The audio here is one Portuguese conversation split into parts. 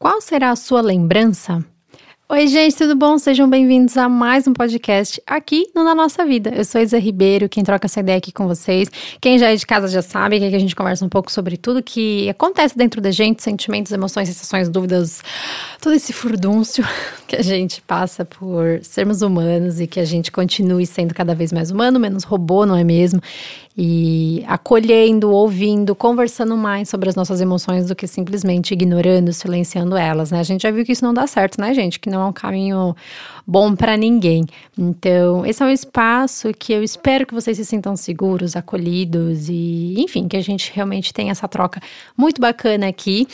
Qual será a sua lembrança? Oi, gente, tudo bom? Sejam bem-vindos a mais um podcast aqui no Na Nossa Vida. Eu sou Isa Ribeiro, quem troca essa ideia aqui com vocês. Quem já é de casa já sabe que a gente conversa um pouco sobre tudo que acontece dentro da gente, sentimentos, emoções, sensações, dúvidas, todo esse furdúncio que a gente passa por sermos humanos e que a gente continue sendo cada vez mais humano, menos robô, não é mesmo? E acolhendo, ouvindo, conversando mais sobre as nossas emoções do que simplesmente ignorando, silenciando elas, né? A gente já viu que isso não dá certo, né, gente? Que não é um caminho bom para ninguém. Então, esse é um espaço que eu espero que vocês se sintam seguros, acolhidos e, enfim, que a gente realmente tenha essa troca muito bacana aqui.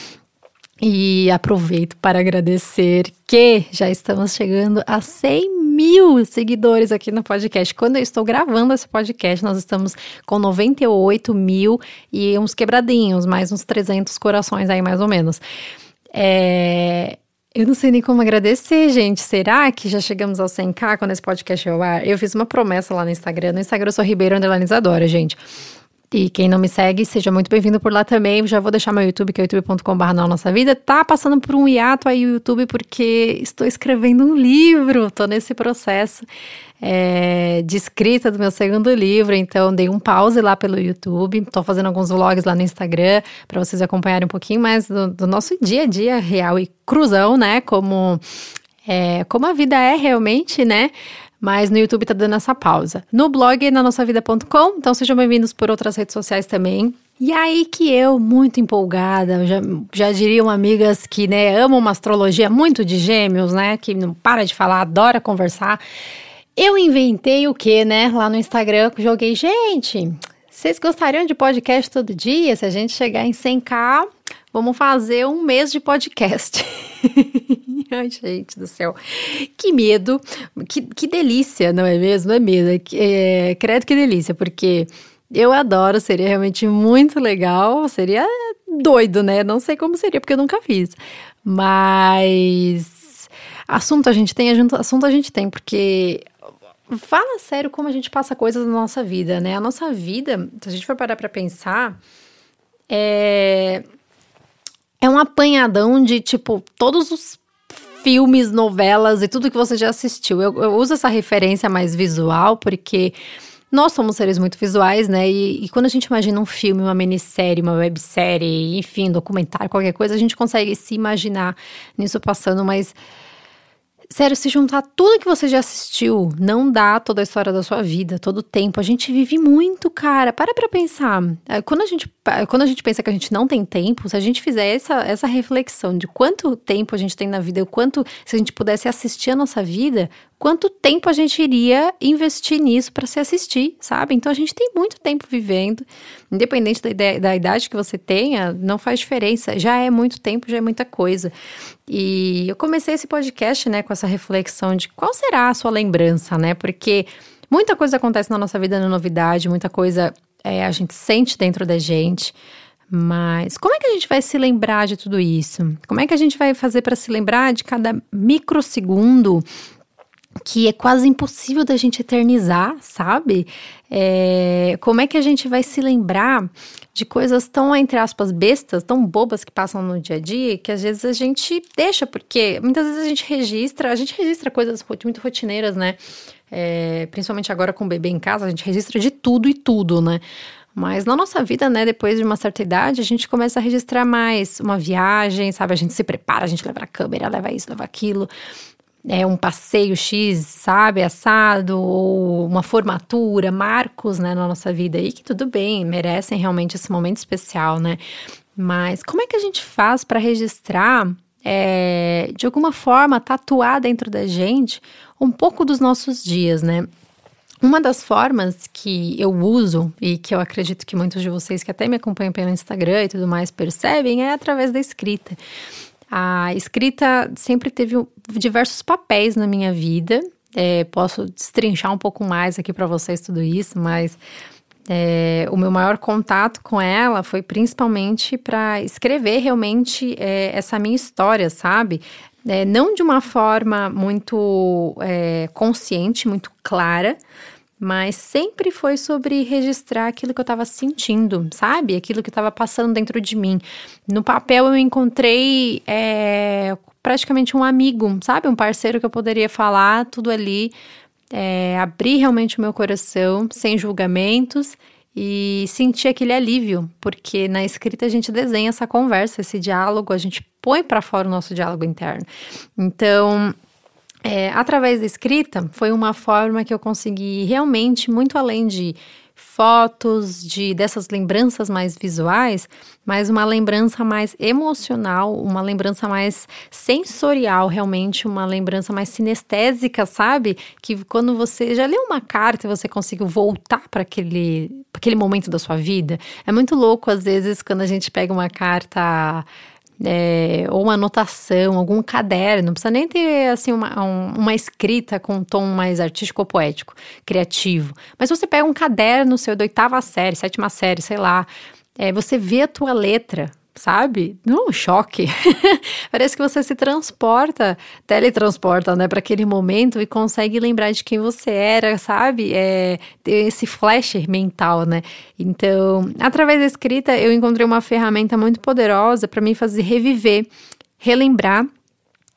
E aproveito para agradecer que já estamos chegando a 100 mil seguidores aqui no podcast. Quando eu estou gravando esse podcast, nós estamos com 98 mil e uns quebradinhos, mais uns 300 corações aí, mais ou menos. É, eu não sei nem como agradecer, gente. Será que já chegamos ao 100k quando esse podcast é ao ar? Eu fiz uma promessa lá no Instagram. No Instagram eu sou Ribeiro Underlinizadora, gente. E quem não me segue, seja muito bem-vindo por lá também. Já vou deixar meu YouTube, que é youtube.com.br na nossa vida. Tá passando por um hiato aí o YouTube, porque estou escrevendo um livro. Tô nesse processo é, de escrita do meu segundo livro. Então, dei um pause lá pelo YouTube. Tô fazendo alguns vlogs lá no Instagram, para vocês acompanharem um pouquinho mais do, do nosso dia a dia real e cruzão, né? Como é, como a vida é realmente, né? Mas no YouTube tá dando essa pausa. No blog na nossavida.com, então sejam bem-vindos por outras redes sociais também. E aí que eu, muito empolgada, já, já diriam amigas que né, amam uma astrologia muito de gêmeos, né? Que não para de falar, adora conversar. Eu inventei o que, né? Lá no Instagram, joguei, gente, vocês gostariam de podcast todo dia? Se a gente chegar em 100k, vamos fazer um mês de podcast. Ai, gente do céu. Que medo, que, que delícia, não é mesmo? É medo, é, é, credo que delícia, porque eu adoro, seria realmente muito legal, seria doido, né? Não sei como seria, porque eu nunca fiz. Mas assunto a gente tem, assunto a gente tem, porque fala sério como a gente passa coisas na nossa vida, né? A nossa vida, se a gente for parar pra pensar, é, é um apanhadão de, tipo, todos os filmes, novelas e tudo que você já assistiu. Eu, eu uso essa referência mais visual porque nós somos seres muito visuais, né? E, e, quando a gente imagina um filme, uma minissérie, uma websérie, enfim, documentário, qualquer coisa, a gente consegue se imaginar nisso passando, mas Sério, se juntar tudo que você já assistiu, não dá toda a história da sua vida, todo o tempo. A gente vive muito, cara. Para pra pensar. É, quando a gente, quando a gente pensa que a gente não tem tempo, se a gente fizer essa, essa reflexão de quanto tempo a gente tem na vida, o quanto, se a gente pudesse assistir a nossa vida, quanto tempo a gente iria investir nisso para se assistir, sabe? Então a gente tem muito tempo vivendo, independente da, ideia, da idade que você tenha, não faz diferença. Já é muito tempo, já é muita coisa. E eu comecei esse podcast, né, com essa reflexão de qual será a sua lembrança, né? Porque muita coisa acontece na nossa vida na novidade, muita coisa é, a gente sente dentro da gente. Mas como é que a gente vai se lembrar de tudo isso? Como é que a gente vai fazer para se lembrar de cada microsegundo que é quase impossível da gente eternizar, sabe? É, como é que a gente vai se lembrar de coisas tão, entre aspas, bestas, tão bobas que passam no dia a dia, que às vezes a gente deixa, porque muitas vezes a gente registra, a gente registra coisas muito rotineiras, né? É, principalmente agora com o bebê em casa, a gente registra de tudo e tudo, né? Mas na nossa vida, né, depois de uma certa idade, a gente começa a registrar mais uma viagem, sabe? A gente se prepara, a gente leva a câmera, leva isso, leva aquilo é, um passeio X, sabe, assado, ou uma formatura, marcos, né, na nossa vida aí, que tudo bem, merecem realmente esse momento especial, né? Mas como é que a gente faz para registrar, é, de alguma forma, tatuar dentro da gente um pouco dos nossos dias, né? Uma das formas que eu uso e que eu acredito que muitos de vocês que até me acompanham pelo Instagram e tudo mais percebem é através da escrita. A escrita sempre teve diversos papéis na minha vida. É, posso destrinchar um pouco mais aqui para vocês tudo isso, mas é, o meu maior contato com ela foi principalmente para escrever realmente é, essa minha história, sabe? É, não de uma forma muito é, consciente, muito clara, mas sempre foi sobre registrar aquilo que eu estava sentindo, sabe? Aquilo que estava passando dentro de mim. No papel eu encontrei é, praticamente um amigo, sabe? Um parceiro que eu poderia falar tudo ali, é, abrir realmente o meu coração, sem julgamentos e sentir aquele alívio, porque na escrita a gente desenha essa conversa, esse diálogo, a gente põe para fora o nosso diálogo interno. Então, é, através da escrita, foi uma forma que eu consegui realmente, muito além de fotos, de dessas lembranças mais visuais, mas uma lembrança mais emocional, uma lembrança mais sensorial, realmente uma lembrança mais sinestésica, sabe? Que quando você já leu uma carta e você conseguiu voltar para aquele, aquele momento da sua vida, é muito louco às vezes quando a gente pega uma carta é, ou uma anotação, algum caderno, não precisa nem ter assim uma, um, uma escrita com um tom mais artístico ou poético, criativo. Mas você pega um caderno seu da oitava série, sétima série, sei lá, é, você vê a tua letra, sabe? Não, choque. Parece que você se transporta, teletransporta, né, para aquele momento e consegue lembrar de quem você era, sabe? É, ter esse flash mental, né? Então, através da escrita, eu encontrei uma ferramenta muito poderosa para me fazer reviver, relembrar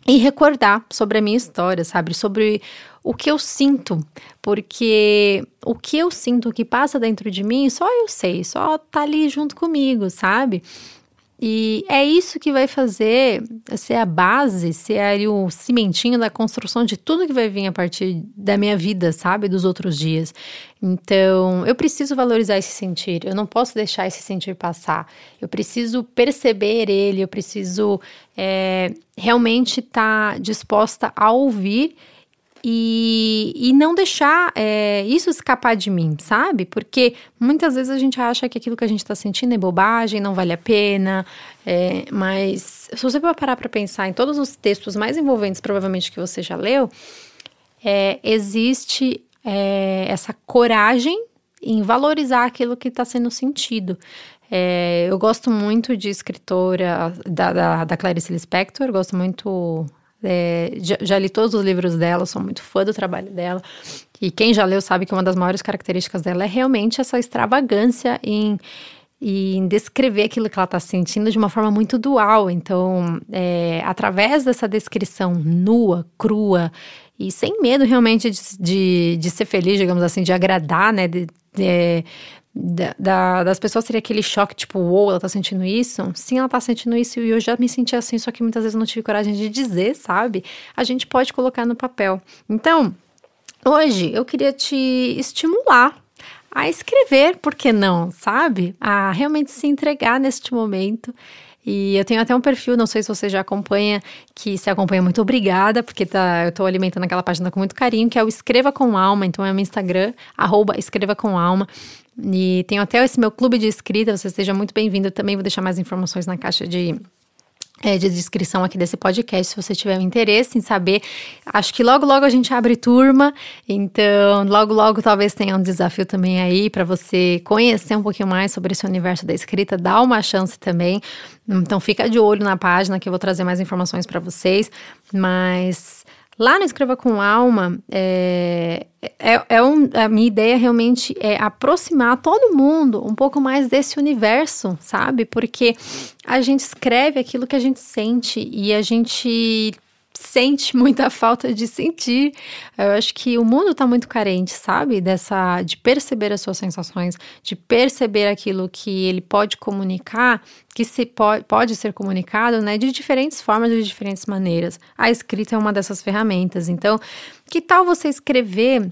e recordar sobre a minha história, sabe? Sobre o que eu sinto, porque o que eu sinto, o que passa dentro de mim, só eu sei, só tá ali junto comigo, sabe? E é isso que vai fazer ser a base, ser o cimentinho da construção de tudo que vai vir a partir da minha vida, sabe? Dos outros dias. Então, eu preciso valorizar esse sentir, eu não posso deixar esse sentir passar. Eu preciso perceber ele, eu preciso é, realmente estar tá disposta a ouvir e, e não deixar é, isso escapar de mim, sabe? Porque muitas vezes a gente acha que aquilo que a gente está sentindo é bobagem, não vale a pena, é, mas se você parar para pensar em todos os textos mais envolventes, provavelmente que você já leu, é, existe é, essa coragem em valorizar aquilo que está sendo sentido. É, eu gosto muito de escritora da, da, da Clarice Lispector, gosto muito é, já, já, li todos os livros dela, sou muito fã do trabalho dela. E quem já leu sabe que uma das maiores características dela é realmente essa extravagância em, em descrever aquilo que ela está sentindo de uma forma muito dual. Então, é, através dessa descrição nua, crua e sem medo realmente de, de, de ser feliz, digamos assim, de agradar, né? De, de, da, da, das pessoas teria aquele choque, tipo, uou, wow, ela tá sentindo isso? Sim, ela tá sentindo isso e eu já me senti assim, só que muitas vezes eu não tive coragem de dizer, sabe? A gente pode colocar no papel. Então, hoje eu queria te estimular a escrever, por que não, sabe? A realmente se entregar neste momento. E eu tenho até um perfil, não sei se você já acompanha, que se acompanha, muito obrigada, porque tá, eu tô alimentando aquela página com muito carinho, que é o Escreva com Alma, então é o meu Instagram, arroba Escreva com Alma. E tenho até esse meu clube de escrita, você seja muito bem-vindo. Também vou deixar mais informações na caixa de, é, de descrição aqui desse podcast, se você tiver interesse em saber. Acho que logo, logo a gente abre turma, então logo, logo talvez tenha um desafio também aí para você conhecer um pouquinho mais sobre esse universo da escrita, dá uma chance também. Então fica de olho na página que eu vou trazer mais informações para vocês, mas Lá no Escreva com Alma, é, é, é um, a minha ideia realmente é aproximar todo mundo um pouco mais desse universo, sabe? Porque a gente escreve aquilo que a gente sente e a gente sente muita falta de sentir. Eu acho que o mundo está muito carente, sabe? Dessa de perceber as suas sensações, de perceber aquilo que ele pode comunicar, que se pode, pode ser comunicado, né, de diferentes formas, de diferentes maneiras. A escrita é uma dessas ferramentas. Então, que tal você escrever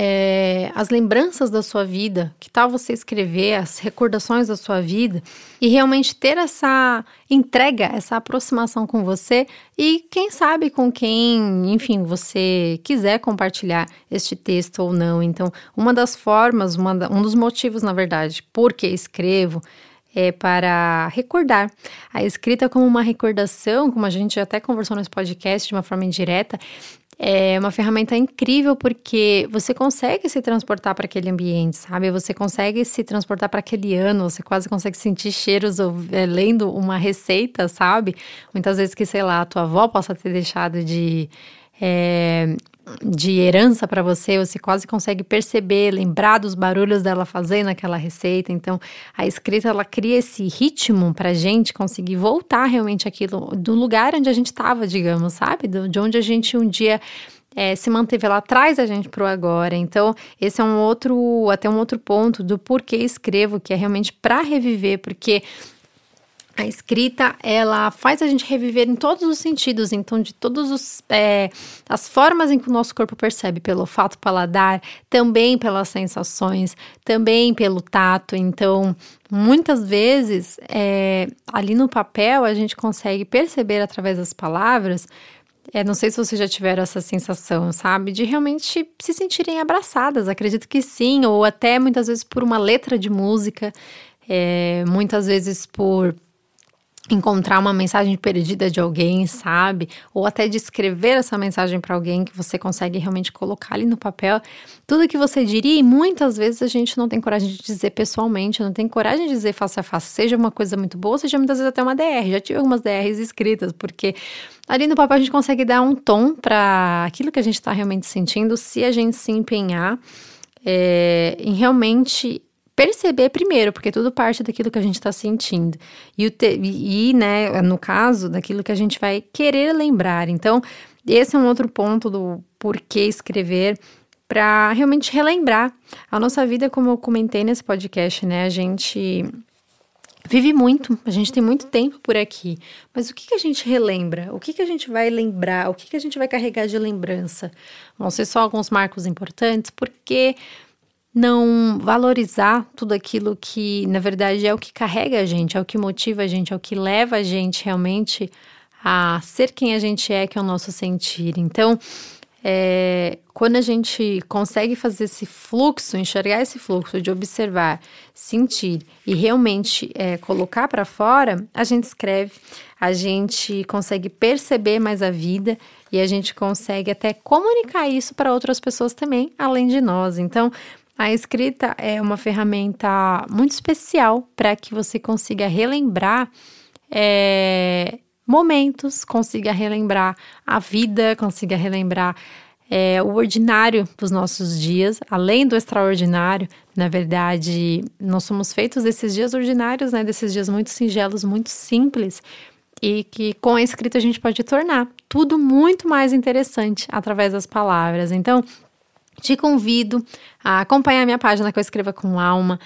é, as lembranças da sua vida, que tal você escrever as recordações da sua vida e realmente ter essa entrega, essa aproximação com você e quem sabe com quem, enfim, você quiser compartilhar este texto ou não. Então, uma das formas, uma um dos motivos, na verdade, por que escrevo é para recordar. A escrita como uma recordação, como a gente até conversou nesse podcast de uma forma indireta, é uma ferramenta incrível porque você consegue se transportar para aquele ambiente, sabe? Você consegue se transportar para aquele ano, você quase consegue sentir cheiros ou, é, lendo uma receita, sabe? Muitas vezes que, sei lá, a tua avó possa ter deixado de é, de herança para você, você quase consegue perceber, lembrar dos barulhos dela fazendo aquela receita. Então, a escrita ela cria esse ritmo para gente conseguir voltar realmente aquilo do lugar onde a gente estava, digamos, sabe? de onde a gente um dia é, se manteve lá atrás a gente para o agora. Então, esse é um outro, até um outro ponto do porquê escrevo, que é realmente para reviver, porque a escrita, ela faz a gente reviver em todos os sentidos, então de todas é, as formas em que o nosso corpo percebe, pelo fato paladar, também pelas sensações, também pelo tato. Então, muitas vezes, é, ali no papel, a gente consegue perceber através das palavras é, não sei se vocês já tiveram essa sensação, sabe? De realmente se sentirem abraçadas. Acredito que sim, ou até muitas vezes por uma letra de música, é, muitas vezes por encontrar uma mensagem perdida de alguém, sabe? Ou até de escrever essa mensagem para alguém que você consegue realmente colocar ali no papel tudo que você diria e muitas vezes a gente não tem coragem de dizer pessoalmente, não tem coragem de dizer face a face, seja uma coisa muito boa, seja muitas vezes até uma DR. Já tive algumas DRs escritas, porque ali no papel a gente consegue dar um tom para aquilo que a gente está realmente sentindo, se a gente se empenhar é, em realmente perceber primeiro, porque tudo parte daquilo que a gente está sentindo. E, te, e, né, no caso, daquilo que a gente vai querer lembrar. Então, esse é um outro ponto do porquê escrever para realmente relembrar a nossa vida, como eu comentei nesse podcast, né? A gente vive muito, a gente tem muito tempo por aqui, mas o que, que a gente relembra? O que, que a gente vai lembrar? O que, que a gente vai carregar de lembrança? Vão ser só alguns marcos importantes, porque não valorizar tudo aquilo que, na verdade, é o que carrega a gente, é o que motiva a gente, é o que leva a gente realmente a ser quem a gente é, que é o nosso sentir. Então, é, quando a gente consegue fazer esse fluxo, enxergar esse fluxo de observar, sentir e realmente é, colocar para fora, a gente escreve, a gente consegue perceber mais a vida e a gente consegue até comunicar isso para outras pessoas também, além de nós. Então, a escrita é uma ferramenta muito especial para que você consiga relembrar é, momentos, consiga relembrar a vida, consiga relembrar é, o ordinário dos nossos dias, além do extraordinário. Na verdade, nós somos feitos desses dias ordinários, né? Desses dias muito singelos, muito simples, e que com a escrita a gente pode tornar tudo muito mais interessante através das palavras. Então, te convido a acompanhar minha página que eu escreva com alma,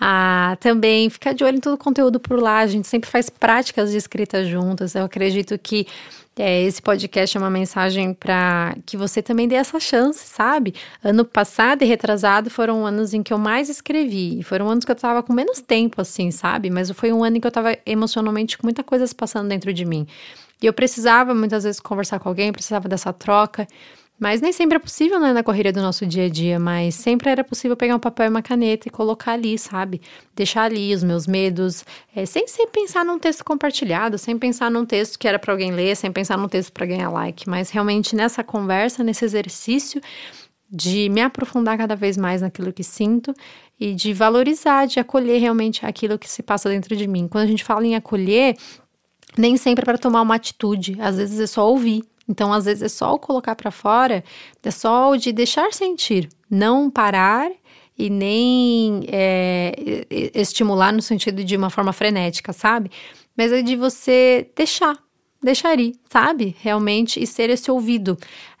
a também ficar de olho em todo o conteúdo por lá. A gente sempre faz práticas de escrita juntas. Eu acredito que é, esse podcast é uma mensagem para que você também dê essa chance, sabe? Ano passado e retrasado foram anos em que eu mais escrevi. Foram anos que eu tava com menos tempo, assim, sabe? Mas foi um ano em que eu tava emocionalmente com muita coisa passando dentro de mim. E eu precisava muitas vezes conversar com alguém, precisava dessa troca. Mas nem sempre é possível, né, na correria do nosso dia a dia, mas sempre era possível pegar um papel e uma caneta e colocar ali, sabe? Deixar ali os meus medos, é, sem, sem pensar num texto compartilhado, sem pensar num texto que era para alguém ler, sem pensar num texto para ganhar like, mas realmente nessa conversa, nesse exercício de me aprofundar cada vez mais naquilo que sinto e de valorizar, de acolher realmente aquilo que se passa dentro de mim. Quando a gente fala em acolher, nem sempre é para tomar uma atitude, às vezes é só ouvir então, às vezes é só o colocar para fora, é só o de deixar sentir, não parar e nem é, estimular no sentido de uma forma frenética, sabe? Mas é de você deixar, deixar ir, sabe? Realmente e ser esse ouvido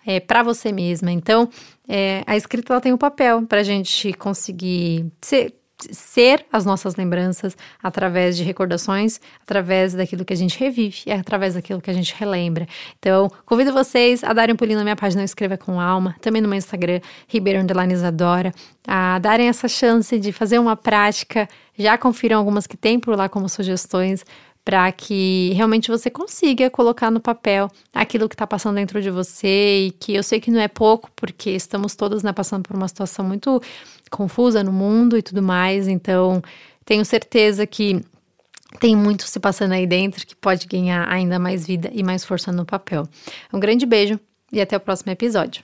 é, para você mesma. Então, é, a escrita ela tem um papel para a gente conseguir ser, ser as nossas lembranças através de recordações, através daquilo que a gente revive e através daquilo que a gente relembra. Então, convido vocês a darem um pulinho na minha página Escreva com Alma, também no meu Instagram, Ribeiro Isadora, a darem essa chance de fazer uma prática. Já confiram algumas que tem por lá como sugestões para que realmente você consiga colocar no papel aquilo que está passando dentro de você e que eu sei que não é pouco, porque estamos todos né, passando por uma situação muito confusa no mundo e tudo mais, então tenho certeza que tem muito se passando aí dentro que pode ganhar ainda mais vida e mais força no papel. Um grande beijo e até o próximo episódio.